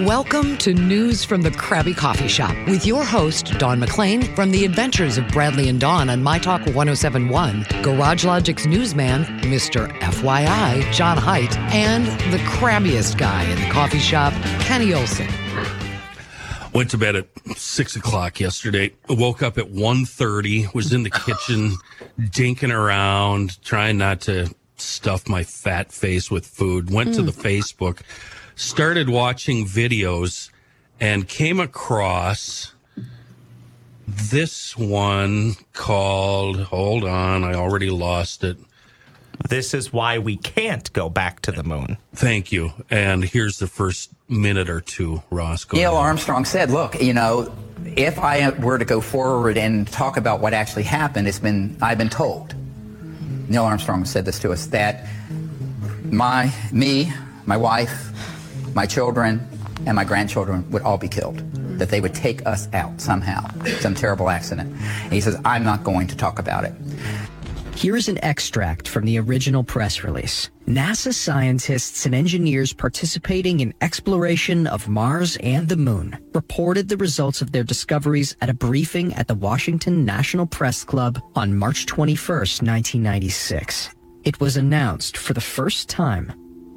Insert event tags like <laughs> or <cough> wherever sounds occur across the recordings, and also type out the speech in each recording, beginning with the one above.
Welcome to News from the Crabby Coffee Shop with your host, Dawn McClain, from the adventures of Bradley and Dawn on My Talk 1071, Garage Logic's newsman, Mr. FYI, John Height, and the crabbiest guy in the coffee shop, Kenny Olson. Went to bed at six o'clock yesterday. Woke up at 1.30, was in the kitchen, <laughs> dinking around, trying not to stuff my fat face with food. Went to the mm. Facebook, started watching videos, and came across this one called, hold on, I already lost it. This is why we can't go back to the moon. Thank you. And here's the first minute or two, Ross. Go Neil ahead. Armstrong said, look, you know, if I were to go forward and talk about what actually happened, it's been, I've been told. Neil Armstrong said this to us that my, me, my wife, my children, and my grandchildren would all be killed. That they would take us out somehow, some terrible accident. And he says, I'm not going to talk about it. Here is an extract from the original press release. NASA scientists and engineers participating in exploration of Mars and the Moon reported the results of their discoveries at a briefing at the Washington National Press Club on March 21, 1996. It was announced for the first time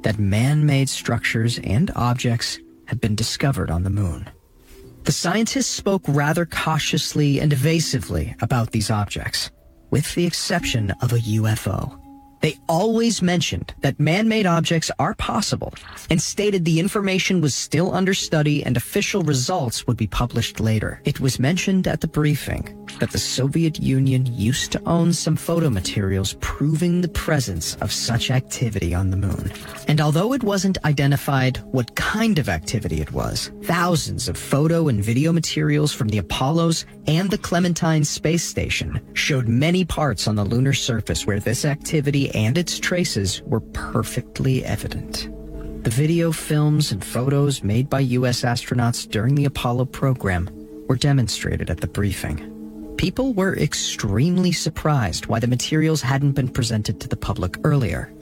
that man-made structures and objects had been discovered on the Moon. The scientists spoke rather cautiously and evasively about these objects, with the exception of a UFO. They always mentioned that man-made objects are possible and stated the information was still under study and official results would be published later. It was mentioned at the briefing that the Soviet Union used to own some photo materials proving the presence of such activity on the moon. And although it wasn't identified what kind of activity it was, thousands of photo and video materials from the Apollos and the Clementine space station showed many parts on the lunar surface where this activity and its traces were perfectly evident. The video films and photos made by U.S. astronauts during the Apollo program were demonstrated at the briefing. People were extremely surprised why the materials hadn't been presented to the public earlier.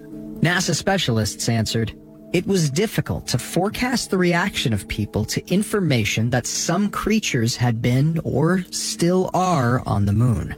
NASA specialists answered, it was difficult to forecast the reaction of people to information that some creatures had been or still are on the moon.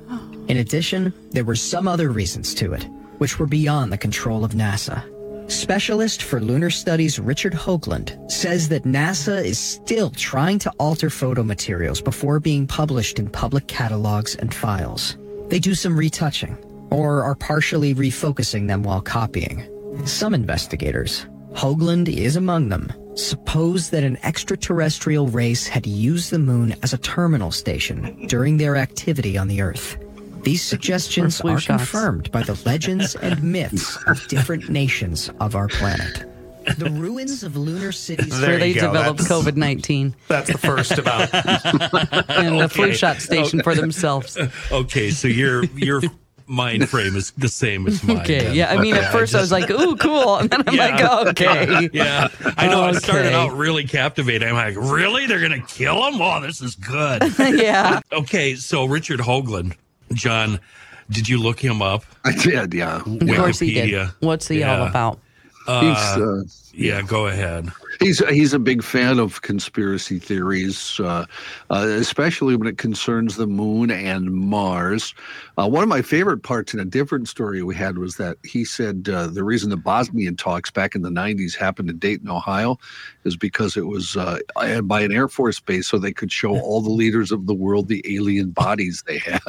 In addition, there were some other reasons to it, which were beyond the control of NASA. Specialist for lunar studies Richard Hoagland says that NASA is still trying to alter photo materials before being published in public catalogs and files. They do some retouching, or are partially refocusing them while copying. Some investigators, Hoagland is among them, suppose that an extraterrestrial race had used the moon as a terminal station during their activity on the Earth. These suggestions flu are shots. confirmed by the legends <laughs> and myths of different nations of our planet. The ruins of lunar cities. There where they you go. developed That's- COVID 19 That's the first about. <laughs> and the flu Okay. shot station for themselves. Okay, so your your mind frame is the same as mine. Okay. then. Yeah. I mean, Okay, at first I, was like, ooh, cool. And then I'm like, oh, okay. <laughs> Yeah, I know. I started out really captivating. I'm like, really? They're gonna kill him? Oh, this is good. yeah. okay, so Richard Hoagland, John, did you look him up? I did, yeah. Of course he did. Wikipedia. What's he all Yeah. about? He's uh, Yeah, go ahead. he's he's a big fan of conspiracy theories, uh, uh, especially when it concerns the moon and Mars. Uh, one of my favorite parts in a different story we had was that he said uh, the reason the Bosnian talks back in the '90s happened in Dayton, Ohio, is because it was uh, by an Air Force base, so they could show <laughs> all the leaders of the world the alien bodies they had,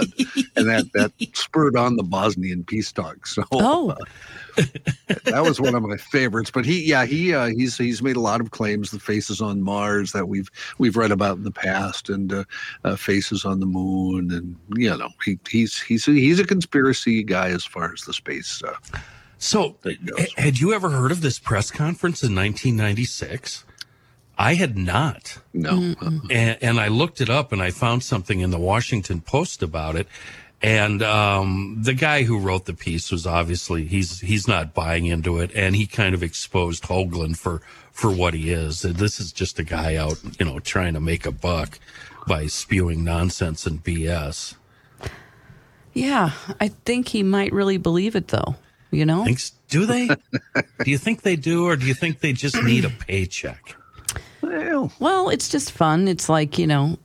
and that that spurred on the Bosnian peace talks. So Oh. That was one of my favorites. But he, yeah, he uh, he's he's made a lot of claims. The faces on Mars that we've we've read about in the past, and uh, uh, faces on the moon, and you know, he he's he's he's a conspiracy guy as far as the space. Uh, So, There you h- had you ever heard of this press conference in 1996? I had not. no, uh, and, and I looked it up and I found something in the Washington Post about it. And um, the guy who wrote the piece was obviously he's he's not buying into it, and he kind of exposed Hoagland for for what he is. This is just a guy out, you know, trying to make a buck by spewing nonsense and BS. Yeah. I think he might really believe it, though. You know? Thinks do they? <laughs> do you think they do, or do you think they just need a paycheck? Well, Well, it's just fun. It's like, you know,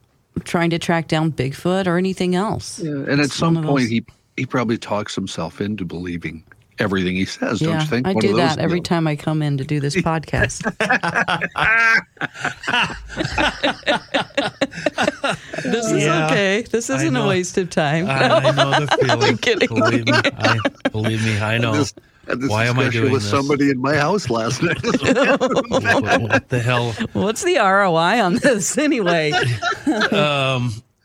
trying to track down Bigfoot or anything else. yeah, and at some point, those- he he probably talks himself into believing everything he says. don't you think? I One do that every deals. time I come in to do this <laughs> podcast. <laughs> this is Yeah. okay. This isn't a waste of time. I, I know the <laughs> feeling. kidding. Believe me, I, believe me, I know. This, had this Why am I discussion doing with this? somebody in my house last night. what, <laughs> what the hell? What's the ROI on this <laughs> anyway?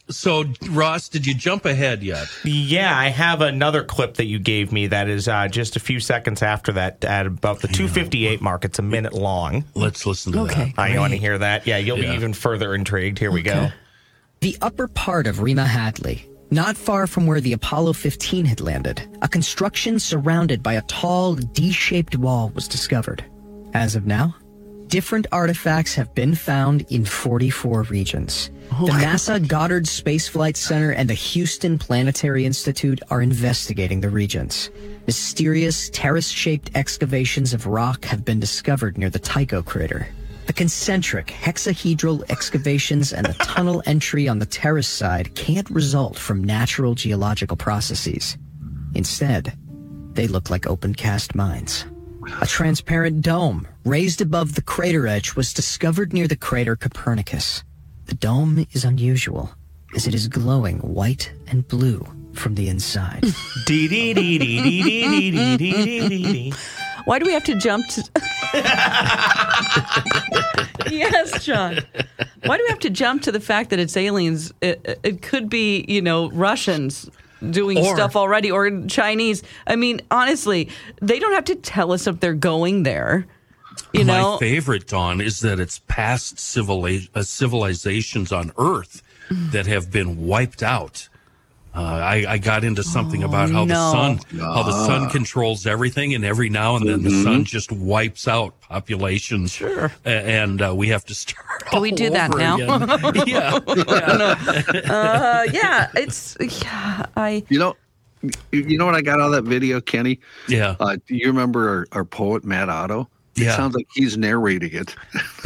So, Ross, did you jump ahead yet? Yeah, I have another clip that you gave me that is uh, just a few seconds after that, at about the 258 mark. It's a minute long. Let's listen to Okay. that. I want to hear that. Yeah, you'll Yeah. be even further intrigued. Here we go. The upper part of Rima Hadley, not far from where the Apollo 15 had landed, a construction surrounded by a tall, D-shaped wall was discovered. As of now, different artifacts have been found in 44 regions. Oh, the NASA Goddard Space Flight Center and the Houston Planetary Institute are investigating the regions. Mysterious terrace-shaped excavations of rock have been discovered near the Tycho crater. The concentric hexahedral excavations and the tunnel entry on the terrace side can't result from natural geological processes. Instead, they look like open cast mines. A transparent dome raised above the crater edge was discovered near the crater Copernicus. The dome is unusual as it is glowing white and blue from the inside. Why do we have to jump to <laughs> yes, John. Why do we have to jump to the fact that it's aliens? It, it could be, you know, Russians doing Or- stuff already or Chinese. I mean, honestly, they don't have to tell us if they're going there. You know, My favorite, Dawn, is that it's past uh, civilizations on Earth that have been wiped out. Uh, I, I got into something about how Oh, no. the sun, how the sun controls everything, and every now and then the Mm-hmm. sun just wipes out populations. Sure, and uh, we have to start. Can we all do that now? again. <laughs> yeah, uh, yeah, it's yeah. I you know, you- you know what I got out of that video, Kenny? yeah. Uh, do you remember our, our poet Matt Otto? It Yeah. sounds like he's narrating it.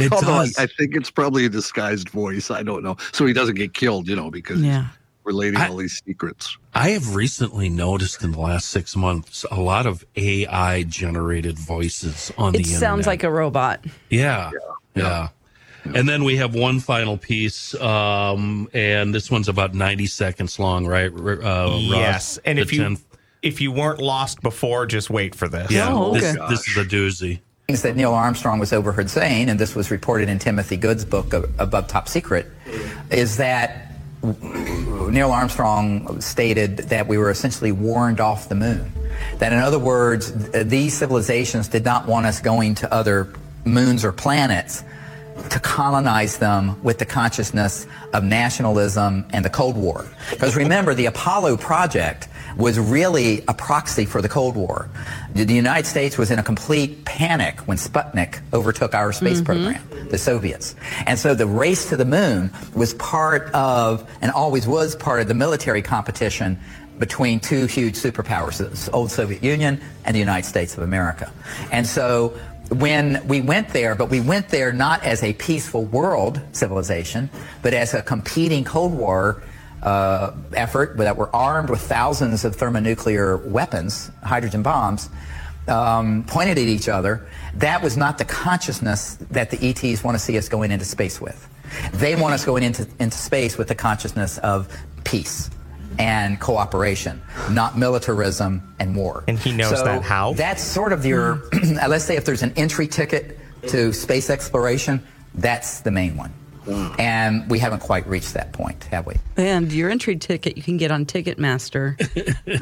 It <laughs> does. I think it's probably a disguised voice. I don't know. So he doesn't get killed, you know, because Yeah. He's relating I- all these secrets. I have recently noticed in the last six months a lot of AI generated voices on the internet. it internet. sounds like a robot. Yeah. Yeah. And then we have one final piece, um, and this one's about 90 seconds long, right? Uh, Ross? Yes, and if you 10th if you weren't lost before, just wait for this. Yeah, Oh, this, okay. this is a doozy. things that Neil Armstrong was overheard saying, and this was reported in Timothy Good's book uh, Above Top Secret, is that Neil Armstrong stated that we were essentially warned off the moon. That, in other words, th- these civilizations did not want us going to other moons or planets to colonize them with the consciousness of nationalism and the Cold War. Because remember, the Apollo project was really a proxy for the Cold War. The United States was in a complete panic when Sputnik overtook our space mm-hmm. program, the Soviets. And so the race to the moon was part of, and always was part of the military competition between two huge superpowers, the old Soviet Union and the United States of America. And so when we went there, but we went there not as a peaceful world civilization, but as a competing Cold War uh, effort that were armed with thousands of thermonuclear weapons, hydrogen bombs, um, pointed at each other. That was not the consciousness that the ETs want to see us going into space with. They want us going into, into space with the consciousness of peace and cooperation, not militarism and war. And he knows So that how? That's sort of your, <clears throat> let's say if there's an entry ticket to space exploration, that's the main one. And we haven't quite reached that point, have we? And your entry ticket you can get on Ticketmaster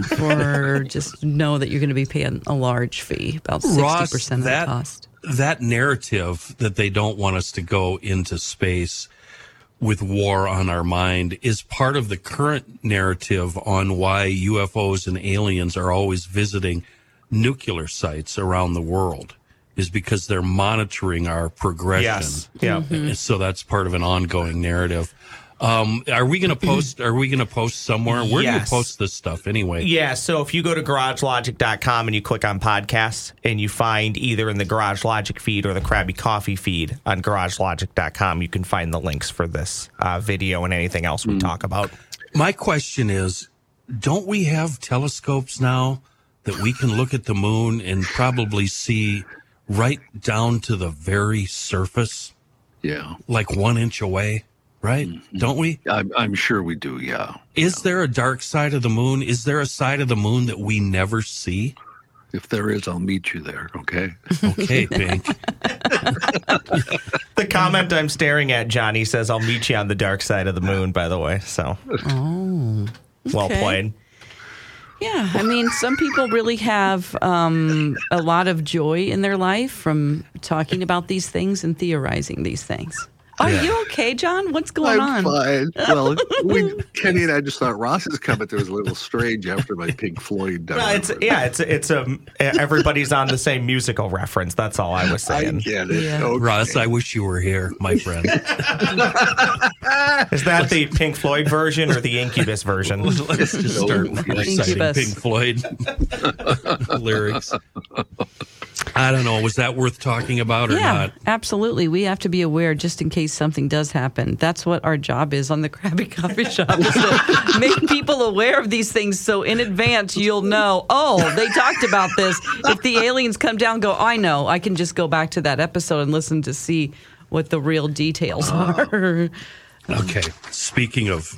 <laughs> for just know that you're going to be paying a large fee, about 60% Ross, of that, the cost. that narrative that they don't want us to go into space with war on our mind is part of the current narrative on why UFOs and aliens are always visiting nuclear sites around the world is because they're monitoring our progression. Yes. Yeah. And So that's part of an ongoing narrative. Um, are we going to post? Are we going to post somewhere? Where do you post this stuff anyway? Yeah, so if you go to garagelogic.com and you click on podcasts and you find either in the Garage Logic feed or the Crabby Coffee feed on garagelogic.com, you can find the links for this uh, video and anything else we talk about. My question is, don't we have telescopes now that we can look at the moon and probably see right down to the very surface, Yeah, like one inch away? Right? Mm-hmm. Don't we? I'm, I'm sure we do. Yeah. Is there a dark side of the moon? Is there a side of the moon that we never see? If there is, I'll meet you there. Okay. Okay, Pink. <laughs> The comment I'm staring at, Johnny, says, I'll meet you on the dark side of the moon, by the way. So, oh. well okay. played. Yeah, I mean, some people really have um, a lot of joy in their life from talking about these things and theorizing these things. Are Yeah. you okay, John? What's going I'm on? fine. Well, we, <laughs> Kenny and I just thought Ross's comment there was a little strange after my Pink Floyd. Well, it's yeah, it's it's a everybody's on the same musical reference. That's all I was saying. I saying. get it. Yeah. Okay. Russ, I wish you were here, my friend. Is that the Pink Floyd version or the Incubus version? Let's just start Incubus. reciting Incubus. Pink Floyd <laughs> lyrics. I don't know. Was that worth talking about or Yeah, not? absolutely. We have to be aware just in case something does happen. That's what our job is on the <laughs> Crabby Coffee Shop is to make people aware of these things so in advance you'll know, oh, they talked about this. If the aliens come down, go, I know. I can just go back to that episode and listen to see what the real details oh. are. Okay. Speaking of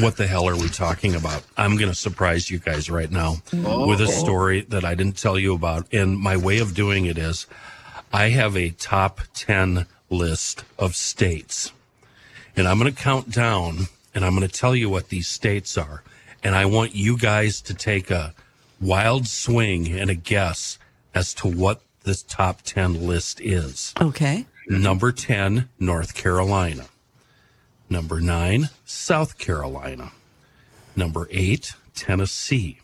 what the hell are we talking about? I'm going to surprise you guys right now with a story that I didn't tell you about. And my way of doing it is I have a top 10 list of states. And I'm going to count down and I'm going to tell you what these states are. And I want you guys to take a wild swing and a guess as to what this top 10 list is. Okay. Number 10, North Carolina. Number 9, South Carolina. Number 8, Tennessee.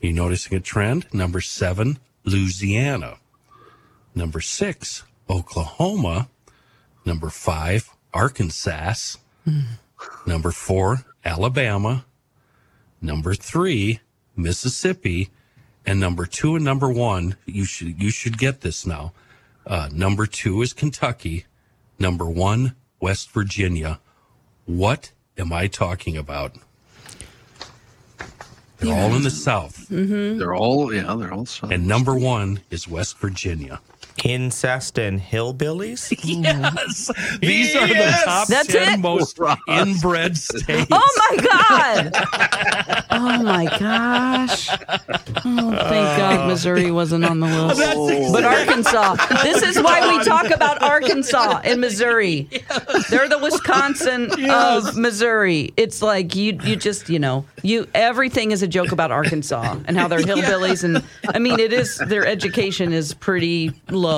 You noticing a trend? Number 7, Louisiana. Number 6, Oklahoma. Number 5, Arkansas. Number 4, Alabama. Number 3, Mississippi. And number 2 and number 1, you should you should get this now. Uh, number two is Kentucky. Number one, West Virginia. What am I talking about? They're all in the South. Mm-hmm. They're all yeah. They're all. South. And number one is West Virginia. Incest and hillbillies. <laughs> Yes. These are the top That's 10 it? most inbred <laughs> states. Oh my God. <laughs> oh my gosh. Oh, thank uh, God Missouri wasn't on the list. But Arkansas. This is why we talk about Arkansas and Missouri. They're the Wisconsin of Missouri. It's like you you just, you know, you everything is a joke about Arkansas and how they're hillbillies and I mean it is their education is pretty low.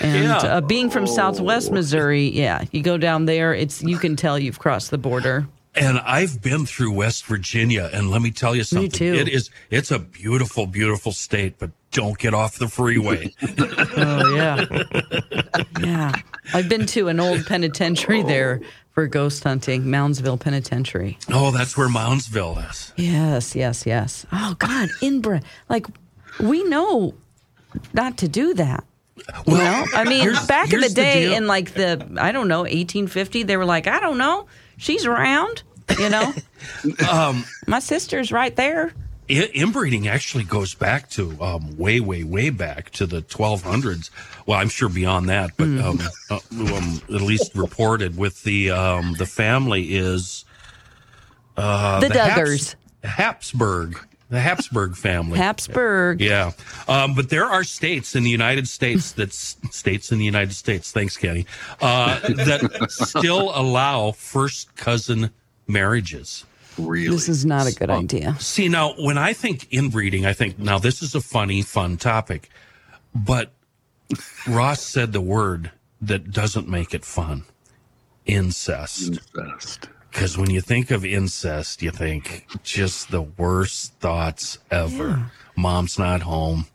And Yeah. uh, being from Southwest Missouri, yeah, you go down there, it's you can tell you've crossed the border. And I've been through West Virginia, and let me tell you something. too. It is it's a beautiful, beautiful state, but don't get off the freeway. <laughs> Oh yeah, yeah. I've been to an old penitentiary there for ghost hunting, Moundsville Penitentiary. oh, that's where Moundsville is. Yes, yes, yes. Oh God, inbred. Like we know not to do that. Know, I mean, here's- back in the here's the day, in like the I don't know, 1850, they were like, I don't know, she's around. You know, <laughs> Um, my sister's right there. Inbreeding actually goes back to um, way, way, way back to the 1200s. Well, I'm sure beyond that, but Hmm. um, uh, um, at least reported with the um, the family is uh, The Haps- Duggars. Habsburg, the Habsburg family. Habsburg. Yeah, um, but there are states in the United States that states in the United States. Thanks, Kenny. Uh, that still allow first cousin marriages. really. This is not a good idea. See, now when I think inbreeding, I think now this is a funny, fun topic, but Ross said the word that doesn't make it fun incest. Incest. Because when you think of incest, you think just the worst thoughts ever. Mom's not home,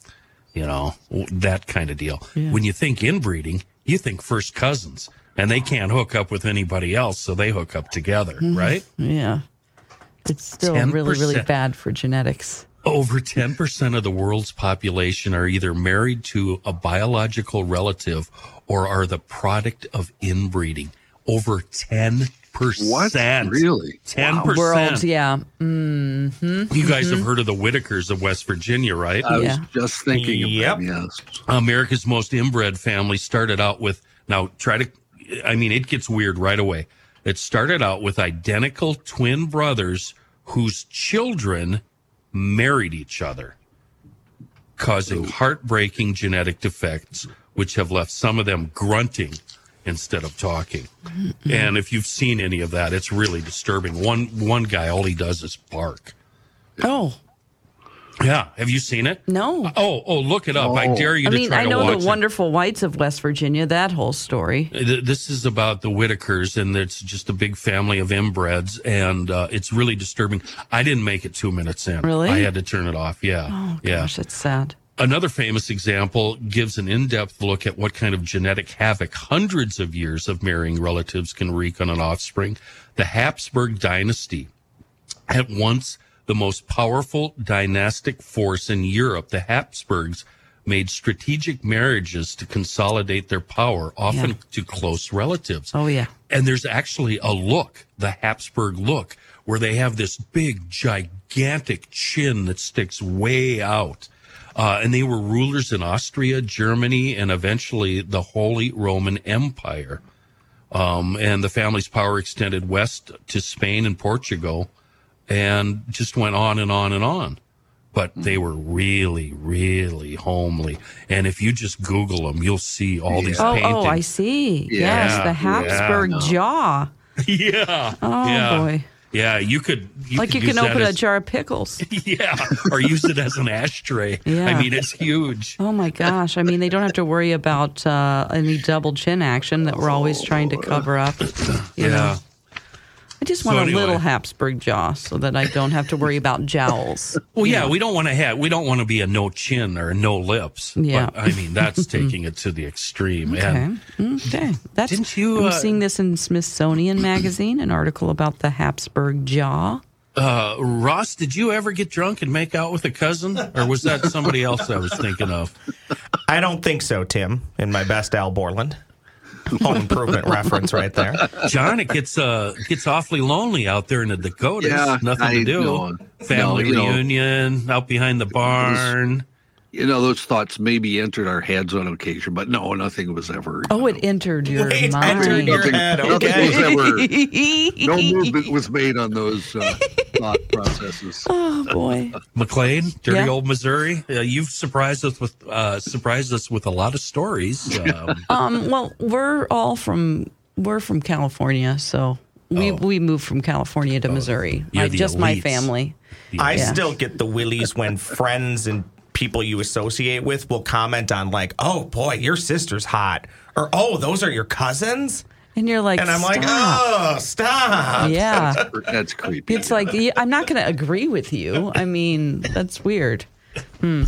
you know, that kind of deal. When you think inbreeding, you think first cousins. and they can't hook up with anybody else, so they hook up together, mm-hmm. right? Yeah. It's still really, really bad for genetics. Over 10% of the world's population are either married to a biological relative or are the product of inbreeding. Over 10%. What? Really? 10%. Worlds, yeah. Mm-hmm, you guys have mm-hmm. heard of the Whitakers of West Virginia, right? I was just thinking of Yep. that, yes. America's most inbred family started out with now try to I mean it gets weird right away. It started out with identical twin brothers whose children married each other, causing heartbreaking genetic defects which have left some of them grunting instead of talking. And if you've seen any of that, it's really disturbing. One one guy all he does is bark. Oh, Yeah, have you seen it? no. Oh, oh, look it up. I dare you I to mean, try I to know watch the it. wonderful whites of West Virginia, that whole story. This is about the Whitakers, and it's just a big family of inbreds, and uh, it's really disturbing. I didn't make it two minutes in. Really? I had to turn it off. Yeah. Oh, yeah. gosh, it's sad. Another famous example gives an in depth look at what kind of genetic havoc hundreds of years of marrying relatives can wreak on an offspring. The Habsburg dynasty, at once the most powerful dynastic force in Europe, the Habsburgs made strategic marriages to consolidate their power, often Yeah. to close relatives. Oh, yeah. And there's actually a look, the Habsburg look, where they have this big, gigantic chin that sticks way out. Uh, and they were rulers in Austria, Germany, and eventually the Holy Roman Empire. Um, and the family's power extended west to Spain and Portugal and just went on and on and on. But they were really, really homely. And if you just Google them, you'll see all these Oh, paintings. oh, I see. yes, the Habsburg yeah. jaw. <laughs> Yeah. Oh, yeah. boy. Yeah, you could. You Like could you can open a jar of pickles. <laughs> Yeah, or use it as an ashtray. Yeah. I mean, it's huge. Oh my gosh. I mean, they don't have to worry about uh, any double chin action that we're always trying to cover up. You Yeah. know? I just So want a anyway. little Habsburg jaw so that I don't have to worry about jowls. <laughs> Well, yeah, we don't want to have. We don't want to be a no chin or a no lips. Yeah. But, I mean, that's <laughs> taking it to the extreme. Okay. And Okay. That's Didn't you, I'm uh, seeing this in Smithsonian magazine, an article about the Habsburg jaw. uh, Ross, did you ever get drunk and make out with a cousin, or was that somebody else I was thinking of? I don't think so, Tim. In my best Al Borland. Home improvement reference right there. John, it gets uh gets awfully lonely out there in the Dakotas. Yeah, Nothing I to do. know. Family No, you know. reunion out behind the barn. You know, those thoughts maybe entered our heads on occasion, but no, nothing was ever. Oh, it entered your Wait, mind. entered your nothing, head. nothing Okay. was ever. <laughs> No movement was made on those uh, thought processes. <laughs> oh boy. McLean, dirty Yeah. old Missouri. Uh, you've surprised us with uh, surprised us with a lot of stories. <laughs> Um, Um, well, we're all from we're from California, so we Oh. we moved from California to Missouri. you're My- the just my elites. family. I Yeah. still get the willies when friends and people you associate with will comment on like, "Oh boy, your sister's hot," or "Oh, those are your cousins," And you're like, and I'm like, "Oh, stop!" yeah. That's creepy. It's like I'm not going to agree with you. I mean, that's weird. Hmm.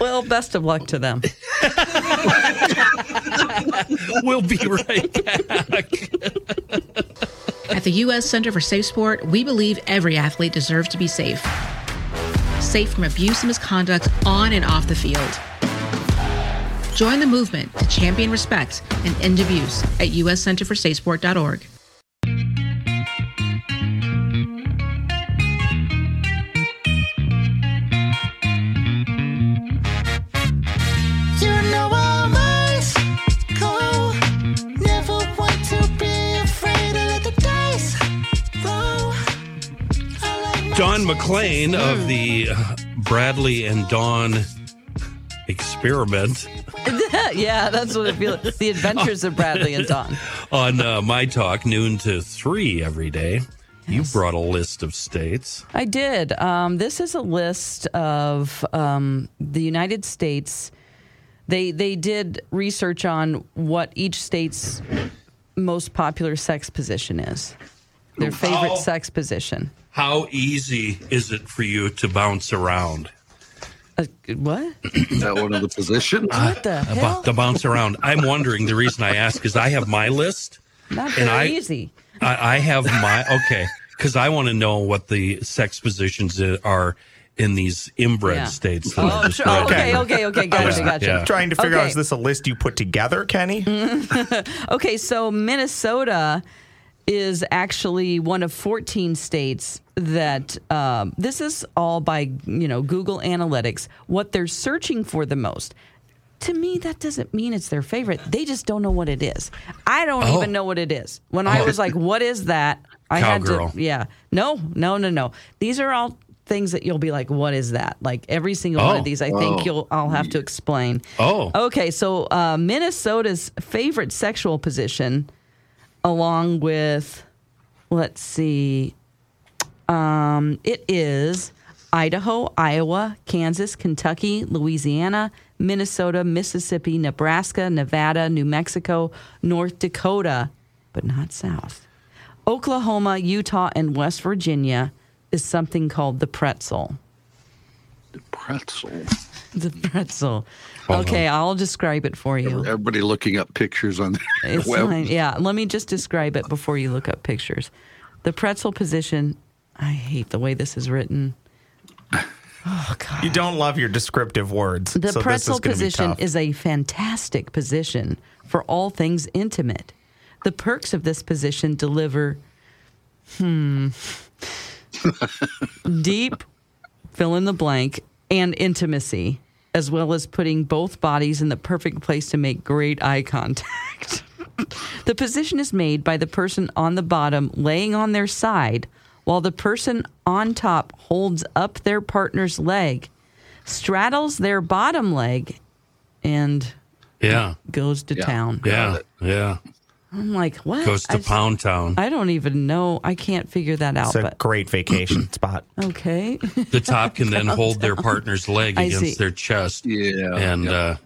Well, best of luck to them. <laughs> we'll be right back. At the U.S. Center for Safe Sport, we believe every athlete deserves to be safe. Safe from abuse and misconduct on and off the field. Join the movement to champion respect and end abuse at uscenterforsafesport.org. McLean of the uh, Bradley and Dawn experiment <laughs> yeah, that's what it feels. Like. The Adventures of Bradley and Dawn. <laughs> on uh, my talk noon to three every day. You brought a list of states. I did. Um, this is a list of um, the United States. They they did research on what each state's most popular sex position is. Their favorite Oh. sex position. How easy is it for you to bounce around? Uh, what? Is that one of the positions? What the About hell? the bounce around. I'm wondering. The reason I ask is I have my list. Not and very I- easy. I, I have my okay because I want to know what the sex positions are in these inbred Yeah. states. that Oh, I sure. Oh, okay, okay, okay. Gotcha, Yeah, gotcha. yeah. Trying to figure out is this a list you put together, Kenny? <laughs> Okay, so Minnesota is actually one of 14 states that um, this is all by you know Google Analytics. What they're searching for the most. To me, that doesn't mean it's their favorite. They just don't know what it is. I don't Oh. even know what it is. When I was like, "What is that?" I Cowgirl. had to. Yeah. No, no, no, no. These are all things that you'll be like, "What is that?" Like every single one Oh. of these, I think Oh. you'll. I'll have to explain. Oh. Okay, so uh, Minnesota's favorite sexual position, along with, let's see, um, it is Idaho, Iowa, Kansas, Kentucky, Louisiana, Minnesota, Mississippi, Nebraska, Nevada, New Mexico, North Dakota, but not South. Oklahoma, Utah, and West Virginia is something called the pretzel. The pretzel. <laughs> The pretzel. Hold Okay, I'll describe it for you. Everybody looking up pictures on the <laughs> web. fine. Yeah, let me just describe it before you look up pictures. The pretzel position. I hate the way this is written. <laughs> Oh God. You don't love your descriptive words. The so pretzel this is gonna be position tough. is a fantastic position for all things intimate. The perks of this position deliver, hmm, <laughs> deep, fill in the blank, and intimacy, as well as putting both bodies in the perfect place to make great eye contact. <laughs> the position is made by the person on the bottom laying on their side, while the person on top holds up their partner's leg, straddles their bottom leg, and Yeah, goes to Yeah. town. yeah, yeah. I'm like, what? Goes to I, Pound Town. I don't even know. I can't figure that out. It's a but great vacation <clears throat> spot. okay. The top can <laughs> then hold their partner's leg I against see. their chest Yeah. and yeah. uh,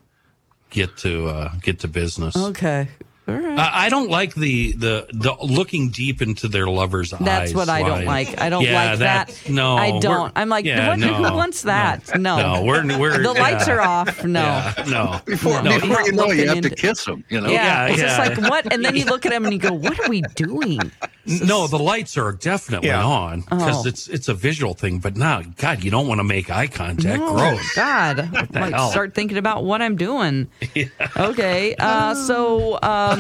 get to uh, get to business. okay. All right. I I don't like the, the the looking deep into their lover's eyes. That's what I don't like. I don't Yeah, like that. that- no, I don't. I'm like, yeah, what, no, who wants that? No. No, we're we're the lights are off. No. Yeah, no, Before, no, before you know, you looking have to kiss them. You know. Yeah, Yeah, it's just like what, and then you look at him and you go, "What are we doing?" <laughs> no. The lights are definitely Yeah. on because Oh. it's it's a visual thing. But now, God, you don't want to make eye contact. No, Gross. God, I the might hell? start thinking about what I'm doing. <laughs> Okay, uh, so um,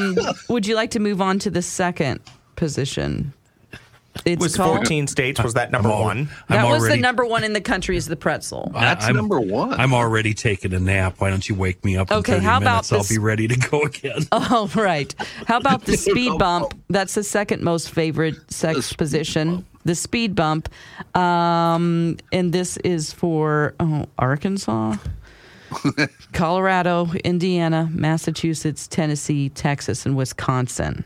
would you like to move on to the second position? It's was called. 14 states. Was that number I'm one? That I'm was already, the number one in the country is the pretzel. That's I'm- number one. I'm already taking a nap. Why don't you wake me up? In Okay, 30 how about minutes? I'll this- be ready to go again. <laughs> All right. How about the <laughs> speed bump? That's the second most favorite sex speed position. The speed bump. Um, and this is for oh, Arkansas, <laughs> Colorado, Indiana, Massachusetts, Tennessee, Texas, and Wisconsin.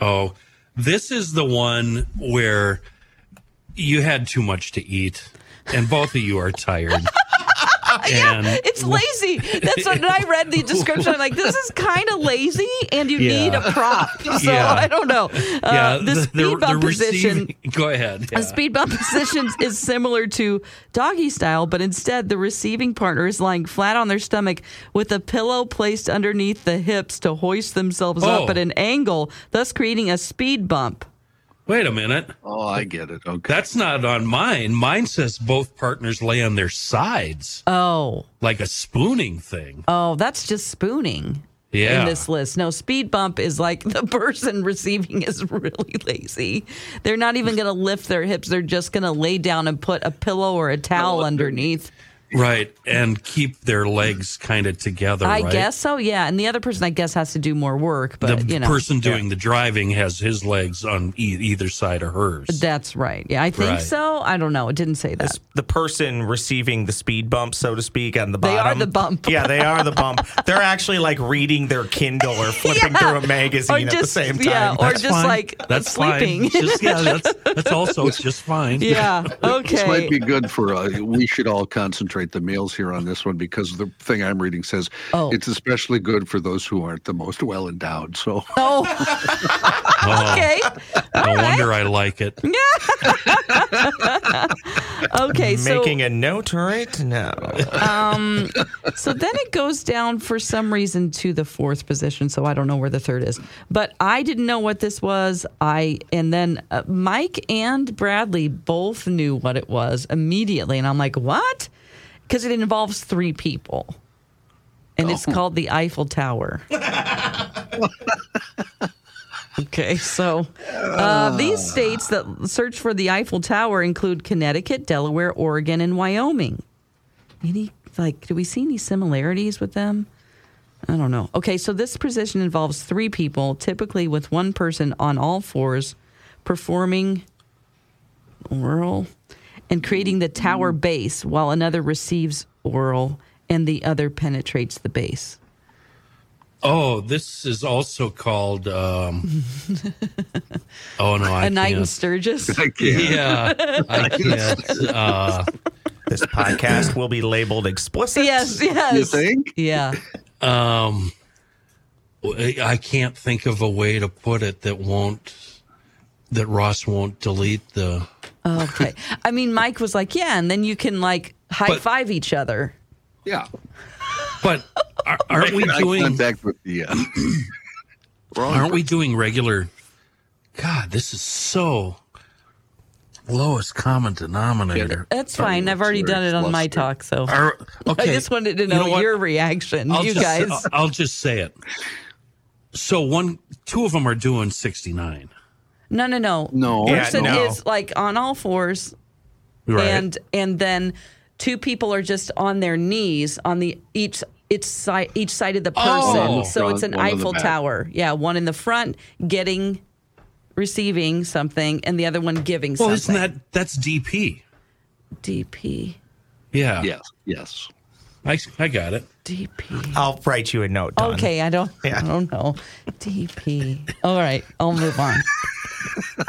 Oh, this is the one where you had too much to eat, and both of you are tired. <laughs> and It's lazy. That's what <laughs> I read the description. I'm like, this is kind of lazy, and you need a prop. <laughs> So Yeah. I don't know. Uh, yeah, the, speed bump position. receiving- <laughs> Go ahead. A speed bump position is similar to doggy style, but instead the receiving partner is lying flat on their stomach with a pillow placed underneath the hips to hoist themselves Oh. up at an angle, thus creating a speed bump. Wait a minute. oh, I get it. Okay. That's not on mine. Mine says both partners lay on their sides, Oh, like a spooning thing. oh, that's just spooning. Yeah. In this list. No, speed bump is like <laughs> the person receiving is really lazy. They're not even going to lift their hips. They're just going to lay down and put a pillow or a towel underneath. Right, and keep their legs kind of together. I right? guess so, yeah. And the other person, I guess, has to do more work. But the you know, person doing the driving has his legs on e- either side of hers. That's right. Yeah, I think Right. so. I don't know. It didn't say that. This- the person receiving the speed bump, so to speak, on the bottom. They bottom. are the bump. Yeah, they are the bump. <laughs> They're actually like reading their Kindle or flipping Yeah. through a magazine Or at the just- same yeah, time. or just fine. like that's sleeping. Fine. Just, yeah, that's, that's <laughs> also just fine. yeah. <laughs> Okay. this might be good for uh, we should all concentrate penetrate the males here on this one because the thing I'm reading says Oh. it's especially good for those who aren't the most well endowed. So Oh, <laughs> <laughs> okay. no wonder I like it. <laughs> Okay, so Making a note right now. so then it goes down for some reason to the fourth position. So I don't know where the third is, but I didn't know what this was. I and then uh, Mike and Bradley both knew what it was immediately, and I'm like, what? Because it involves three people, and it's called the Eiffel Tower. <laughs> Okay, so uh, these states that search for the Eiffel Tower include Connecticut, Delaware, Oregon, and Wyoming. Any like, do we see any similarities with them? I don't know. Okay, so this position involves three people, typically with one person on all fours, performing oral and creating the tower base, while another receives oral and the other penetrates the base. Oh, this is also called. Um, <laughs> oh no, I A night in can't. Sturgis. <laughs> I can't. Yeah, I <laughs> can't. Uh, This podcast will be labeled explicit. yes, yes. You think? Yeah. um, I can't think of a way to put it that won't that Ross won't delete the. Okay. I mean, Mike was like, yeah, and then you can like high But- five each other. Yeah. But are, aren't we Eye doing? contact with the uh, <clears throat> wrong Aren't we doing regular? God, this is so lowest common denominator. That's fine. I've already done it on my talk, so Are- <laughs> okay, I just wanted to you know, what? your reaction. I'll you just, guys. I'll, I'll just say it. So one, two of them are doing sixty nine, no, no, no. No. Yeah, Person no. is like on all fours, right? and and then two people are just on their knees on the each each side each side of the oh. person. Oh. so it's an one in the Eiffel back. Tower. Yeah, one in the front getting receiving something, and the other one giving well, isn't something. that that's DP? DP? Yeah, Yes. Yes. I, I got it. DP. I'll write you a note. Dawn. Okay, I don't. Yeah. I don't know. DP. All right, I'll move on.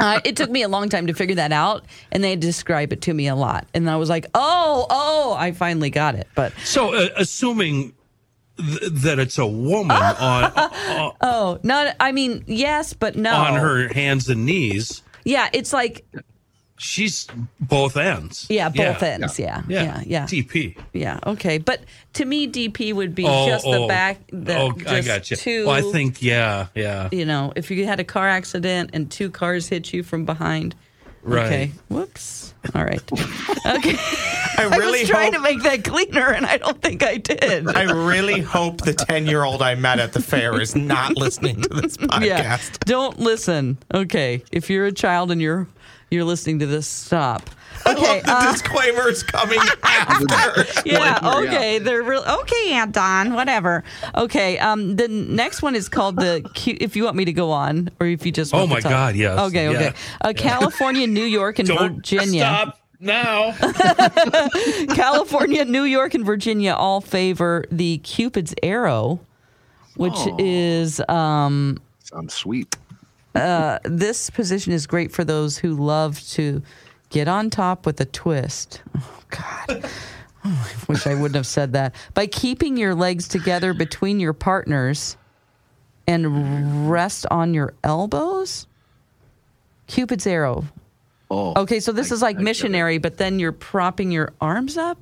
uh, it took me a long time to figure that out, and they describe it to me a lot, and I was like, "Oh, oh!" I finally got it. But So, uh, assuming th- that it's a woman <laughs> on oh, not. I mean, yes, but no. on her hands and knees, Yeah, it's like she's both ends. yeah, both ends. Yeah, Yeah, yeah, yeah, DP. yeah. Okay, but to me, DP would be Oh, just the oh, back. The, oh, just I got you. Two, well, I think yeah, yeah. you know, if you had a car accident and two cars hit you from behind. Right. Okay. Whoops. All right. <laughs> Okay. I <laughs> I really was trying hope. to make that cleaner, and I don't think I did. I really hope the ten-year-old I met at the fair is not listening to this <laughs> podcast. yeah. Don't listen. Okay. If you're a child and you're you're listening to this, stop. Okay. the uh, disclaimer's coming <laughs> after. yeah. Disclaimer, yeah. Okay. They're real. Okay, Aunt Dawn. Whatever. Okay. Um. The next one is called the. <laughs> Q- if you want me to go on, or if you just. Oh Want to my talk. God, yes. Okay. Okay. Yeah. Uh, California, New York, and Don't Virginia. stop now. <laughs> California, New York, and Virginia all favor the Cupid's arrow, which Oh. is um, Sounds sweet. Uh, this position is great for those who love to get on top with a twist. Oh God. Oh, I wish I wouldn't have said that. By keeping your legs together between your partners and rest on your elbows. Cupid's arrow. Oh. Okay, so this I- is like I missionary, but then you're propping your arms up.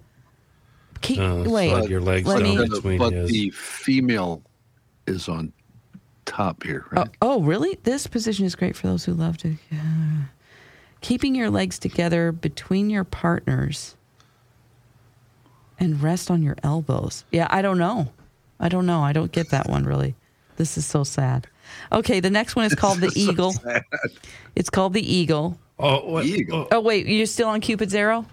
Keep, Uh, wait, slide your legs let down me- between but his. the female is on top here, Oh, oh, really? This position is great for those who love to. yeah. Keeping your legs together between your partners and rest on your elbows. Yeah, I don't know. I don't know. I don't get that one really. This is so sad. Okay, the next one is called the eagle. It's called the eagle. oh, what, Eagle. Oh wait, you're still on Cupid's arrow?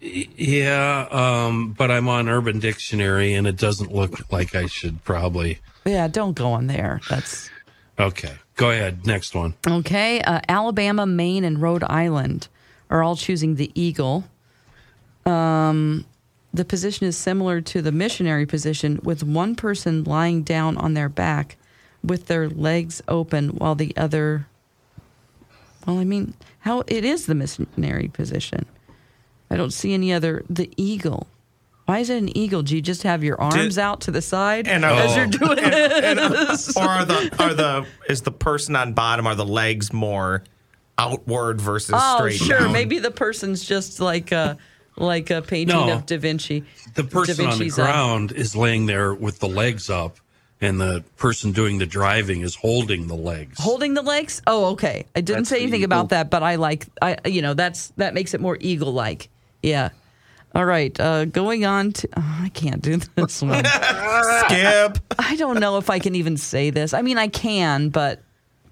yeah, um, but I'm on Urban Dictionary, and it doesn't look like I should probably. Yeah, don't go on there. That's Okay, go ahead. Next one. Okay, uh, Alabama, Maine, and Rhode Island are all choosing the eagle. Um, the position is similar to the missionary position, with one person lying down on their back with their legs open while the other. Well, I mean, how it is the missionary position. I don't see any other. The eagle. Why is it an eagle? Do you just have your arms out to the side And as are- you're doing and- and- this? or are the are the is the person on bottom are the legs more outward versus oh, straight sure. down? Maybe the person's just like a like a painting No. of Da Vinci. The person Da on the Vinci's, uh, ground is laying there with the legs up, and the person doing the driving is holding the legs. holding the legs. Oh, okay. I didn't That's say anything about that, but I like I you know that's that makes it more eagle like. Yeah. All right. Uh, going on to oh, I can't do this <laughs> one. skip. I don't know if I can even say this. I mean, I can, but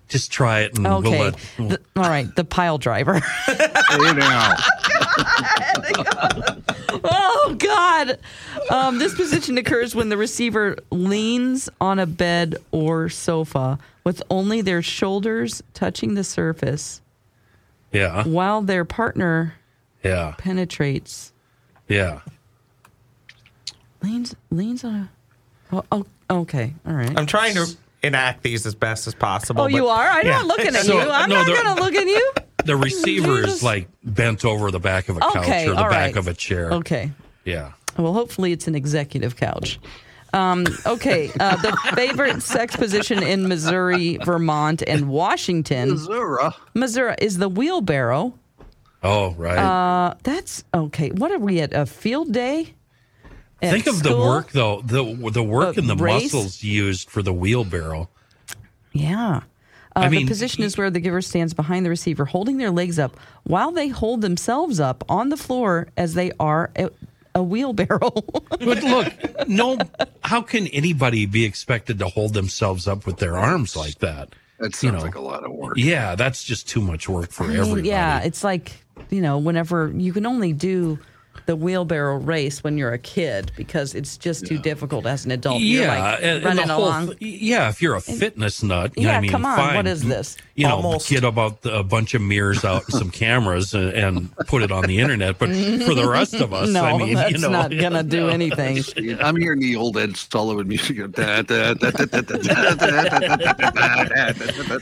Just try it, and we'll okay. let. The- all right, the pile driver. Hey now. <laughs> oh God! Um, this position occurs when the receiver leans on a bed or sofa with only their shoulders touching the surface, yeah, while their partner yeah, penetrates. Yeah. Leans leans on a. Oh, oh okay. All right. I'm trying to enact these as best as possible. oh, you are. I'm yeah. not looking at So, you. I'm no, not gonna look at you. <laughs> The receiver is like bent over the back of a couch Okay. or the back right. of a chair. Okay. Yeah. Well, hopefully it's an executive couch. Um, okay, uh, the favorite sex position in Missouri, Vermont, and Washington, Missouri. Missouri, is the wheelbarrow. Oh, right. Uh, that's okay. What are we at? A field day? At Think of the work though. The the work A and the race? muscles used for the wheelbarrow. Yeah. Uh, I mean, the position is where the giver stands behind the receiver, holding their legs up while they hold themselves up on the floor as they are a, a wheelbarrow. <laughs> But look, no. How can anybody be expected to hold themselves up with their arms like that? That sounds You know. like a lot of work. Yeah, that's just too much work for I mean, everybody. Yeah, it's like, you know, whenever you can only do the wheelbarrow race when you're a kid because it's just too difficult as an adult. Yeah, like and, running along. Th- yeah, if you're a fitness nut, yeah, I mean, come on, fine. what is this? You know, Almost. get about a bunch of mirrors out, and some cameras, and, and, put it on the internet. But for the rest of us, no, I mean, that's you know, not gonna do anything. I'm hearing the old Ed Sullivan music.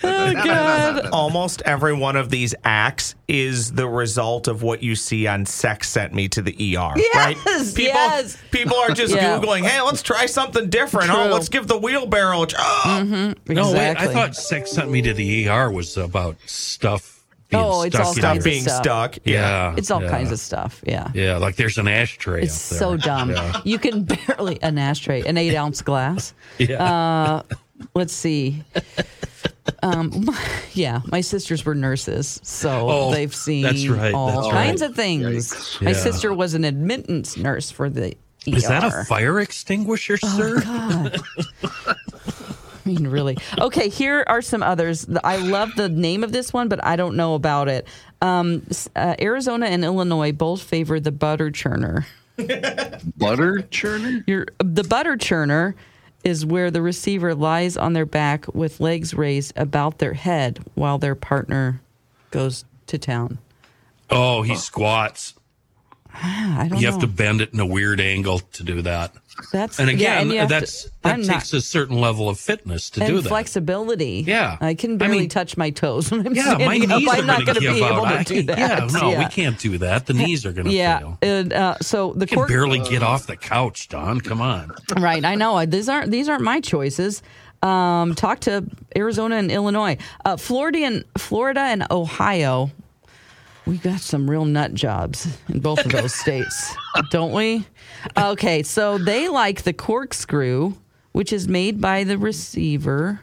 oh, Almost every one of these acts is the result of what you see on Sex Sent Me to the ER. right? People, yes. people are just <laughs> Yeah. googling. Hey, let's try something different. Oh, let's give the wheelbarrow. a tr- Oh, No, wait. I thought sex sent me to the ER was about stuff being Oh, it's stuck all in stuff kinds your- of being stuff. stuck. Yeah, It's all yeah. kinds of stuff. Yeah. Yeah, like there's an ashtray. It's up so dumb. Yeah. You can <laughs> barely an ashtray, an eight ounce glass. <laughs> Yeah. Let's see. Um, yeah, my sisters were nurses, so Oh, they've seen that's right, all that's kinds right. of things. Yikes. My Yeah. sister was an admittance nurse for the ER. Is that a fire extinguisher, Oh, sir? God. <laughs> I mean, really. Okay, here are some others. I love the name of this one, but I don't know about it. Um, uh, Arizona and Illinois both favor the butter churner. <laughs> Butter churner? Your the butter churner is where the receiver lies on their back with legs raised about their head while their partner goes to town. Oh, he squats. Ah, I don't You know. have to bend it in a weird angle to do that. That's And yeah, again, and you have to- that I'm takes not, a certain level of fitness to and do that. flexibility. Yeah. I can I barely mean- touch my toes when I'm yeah, my knees up. are I'm not going to be able out. to do that. Yeah, no, we can't do that. The knees are going to Yeah, fail. and, uh, so the You can court barely get off the couch, Dawn. Come on. Right, I know. These aren't these aren't my choices. Um, talk to Arizona and Illinois, uh, Florida and Florida and Ohio. We got some real nut jobs in both of those states, don't we? Okay, so they like the corkscrew, which is made by the receiver,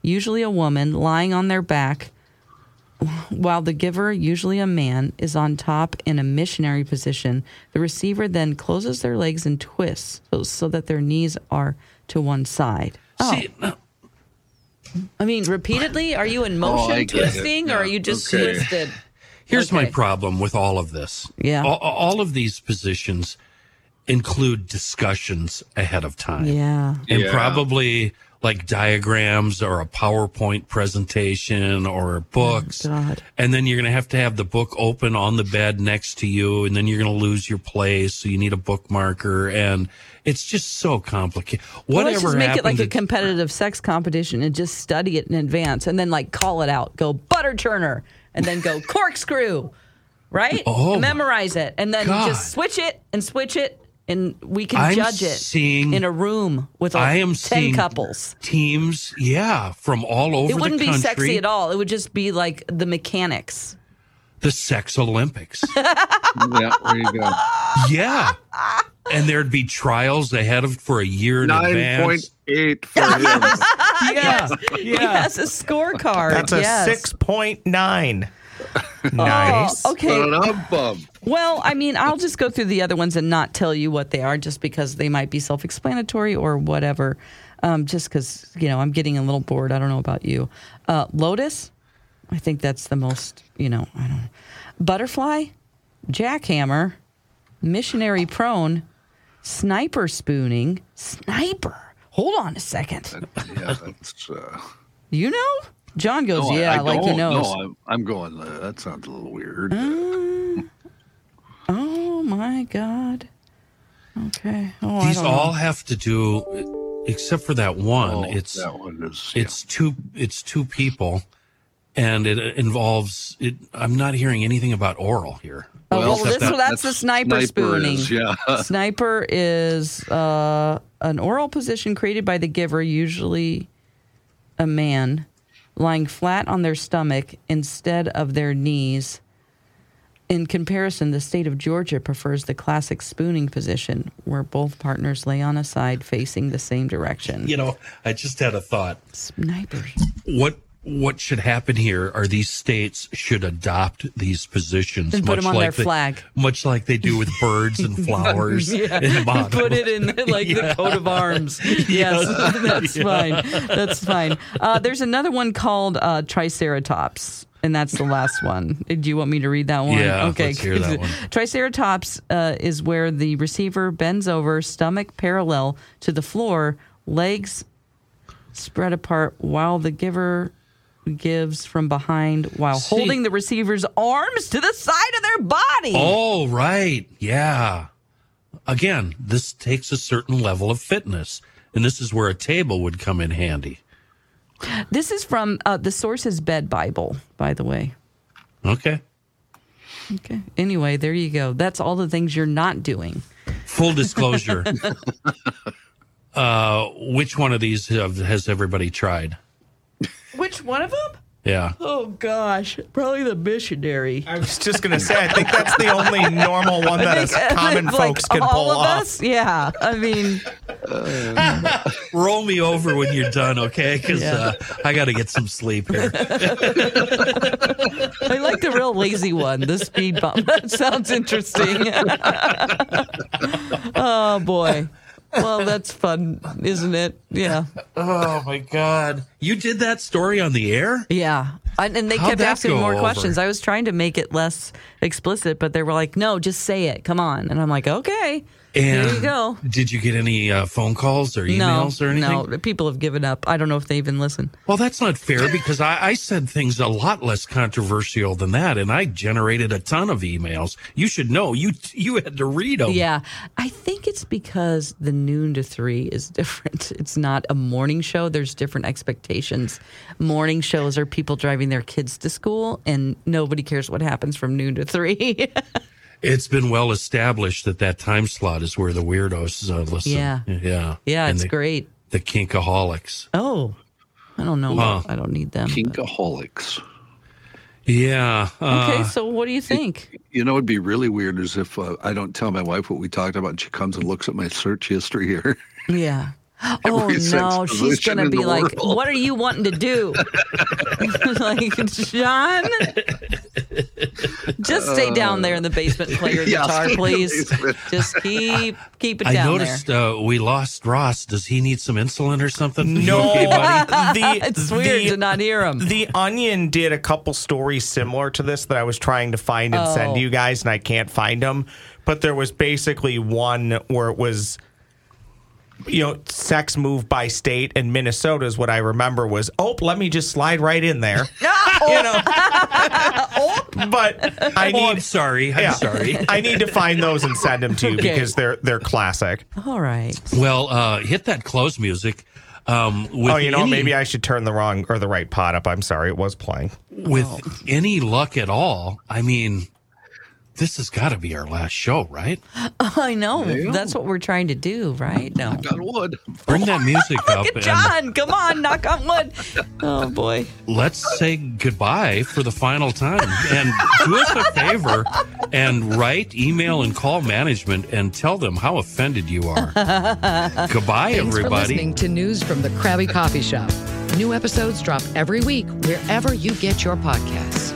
usually a woman, lying on their back, while the giver, usually a man, is on top in a missionary position. The receiver then closes their legs and twists so, so that their knees are to one side. Oh, See, uh, I mean, repeatedly? Are you in Oh, motion it. twisting or are you just Okay. twisted? Here's my problem with all of this. Yeah. All, all of these positions include discussions ahead of time. Yeah. and Yeah. probably like diagrams or a PowerPoint presentation or books. Oh, God. And then you're going to have to have the book open on the bed next to you, and then you're going to lose your place. So you need a bookmarker, and it's just so complicated. Well, Whatever let's just make it like happened a competitive sex competition and just study it in advance and then like call it out. Go butter churner and then go corkscrew, right? <laughs> Oh, Memorize it and then God. just switch it and switch it and we can I'm judge it seeing- in a room with I am 10 couples. teams, yeah, from all over It wouldn't the be sexy at all. It would just be like the mechanics. The sex Olympics. <laughs> yeah, there you go. yeah. And there'd be trials ahead of for a year in Nine advance. point eight for <laughs> him. Yeah. <laughs> Yeah. Yes, a scorecard. That's a yes. six point nine. Nice. Oh, okay. Well, I mean, I'll just go through the other ones and not tell you what they are just because they might be self explanatory or whatever. Um, just because, you know, I'm getting a little bored. I don't know about you. Uh, Lotus, I think that's the most, you know, I don't know. Butterfly, Jackhammer, Missionary Prone, Sniper Spooning, Sniper. Hold on a second. Yeah, that's. Uh, You know? John goes, no, yeah, I like he don't. knows. No, I'm, I'm going. Uh, that sounds a little weird. Oh my God. Okay. Oh, These all know. have to do, except for that one. Oh, it's that one is. it's two it's two people, and it involves. It, I'm not hearing anything about oral here. Oh, well, Except this, that- that's, the sniper, spooning. Is, yeah. <laughs> Sniper is uh, an oral position created by the giver, usually a man, lying flat on their stomach instead of their knees. In comparison, the state of Georgia prefers the classic spooning position, where both partners lay on a side facing the same direction. you know, I just had a thought. Snipers. What what should happen here are these states should adopt these positions And put much them on like their they- flag. much like they do with birds and <laughs> flowers Yeah. and. Put it in like the <laughs> coat of arms. <laughs> Yes, that's fine. That's fine. Uh, there's another one called uh, Triceratops. And that's the last one. Do you want me to read that one? Yeah, Okay. let's hear that one. Triceratops uh, is where the receiver bends over, stomach parallel to the floor, legs spread apart, while the giver gives from behind while See- holding the receiver's arms to the side of their body. Oh, right. Yeah. Again, this takes a certain level of fitness. And this is where a table would come in handy. This is from uh, the Sources Bed Bible, by the way. Okay. Okay. Anyway, there you go. That's all the things you're not doing. Full disclosure. <laughs> uh, which one of these have, has everybody tried? Which one of them? Yeah. Oh gosh, probably the missionary. I was just gonna say, I think that's the only normal one that us common Like, folks can all pull of off. us? Yeah. I mean, <laughs> Roll me over when you're done, okay? Because Yeah. uh, I got to get some sleep here. I like the real lazy one, the speed bump. <laughs> That sounds interesting. <laughs> oh boy. Well, that's fun, isn't it? Yeah. Oh my God. You did that story on the air? Yeah. And, and they How'd kept asking more over? questions. I was trying to make it less explicit, but they were like, no, just say it. Come on. And I'm like, okay. And There you go. Did you get any uh, phone calls or emails no, or anything? No, people have given up. I don't know if they even listen. Well, that's not fair <laughs> because I, I said things a lot less controversial than that, and I generated a ton of emails. You should know. You you had to read them. Yeah. I think it's because the noon to three is different. <laughs> It's not a morning show. There's different expectations. Morning shows are people driving their kids to school, and nobody cares what happens from noon to three. <laughs> It's been well established that that time slot is where the weirdos uh, listen. Yeah. yeah, yeah, And it's the, great. The kinkaholics. Oh, I don't know. Huh. I don't need them. but- Kinkaholics. Yeah. uh, Okay, so what do you think? You know, it'd be really weird is if uh, I don't tell my wife what we talked about and she comes and looks at my search history here. <laughs> Yeah. <laughs> Oh no, she's gonna be like, world. "What are you wanting to do?" <laughs> like, John, just stay down there in the basement and play your <laughs> Yeah, guitar, stay in the please. Just keep keep it I down noticed uh, we lost Ross. Does he need some insulin or something? You No, okay, the, it's weird the- to not hear him. The Onion did a couple stories similar to this that I was trying to find and Oh. send to you guys, and I can't find them. But there was basically one where it was, you know, sex move by state, and Minnesota is what I remember was, oh, let me just slide right in there. <laughs> <laughs> you know, <laughs> but I Oh, I'm need. sorry. I'm yeah, sorry. I need to find those and send them to you Okay. because they're they're classic. All right. Well, uh, hit that close music. Um, with oh, you know, any- maybe I should turn the wrong or the right pot up. I'm sorry, it was playing. with Oh. any luck at all, I mean, this has got to be our last show, right? <laughs> I know. Yeah. That's what we're trying to do, right? No. God would. Bring that music <laughs> up Look at and John. Come on, knock on wood. Oh boy. let's say goodbye for the final time. And do us a favor and write, email, and call management and tell them how offended you are. <laughs> goodbye, Thanks for everybody. listening to News from the Crabby Coffee Shop. New episodes drop every week wherever you get your podcasts.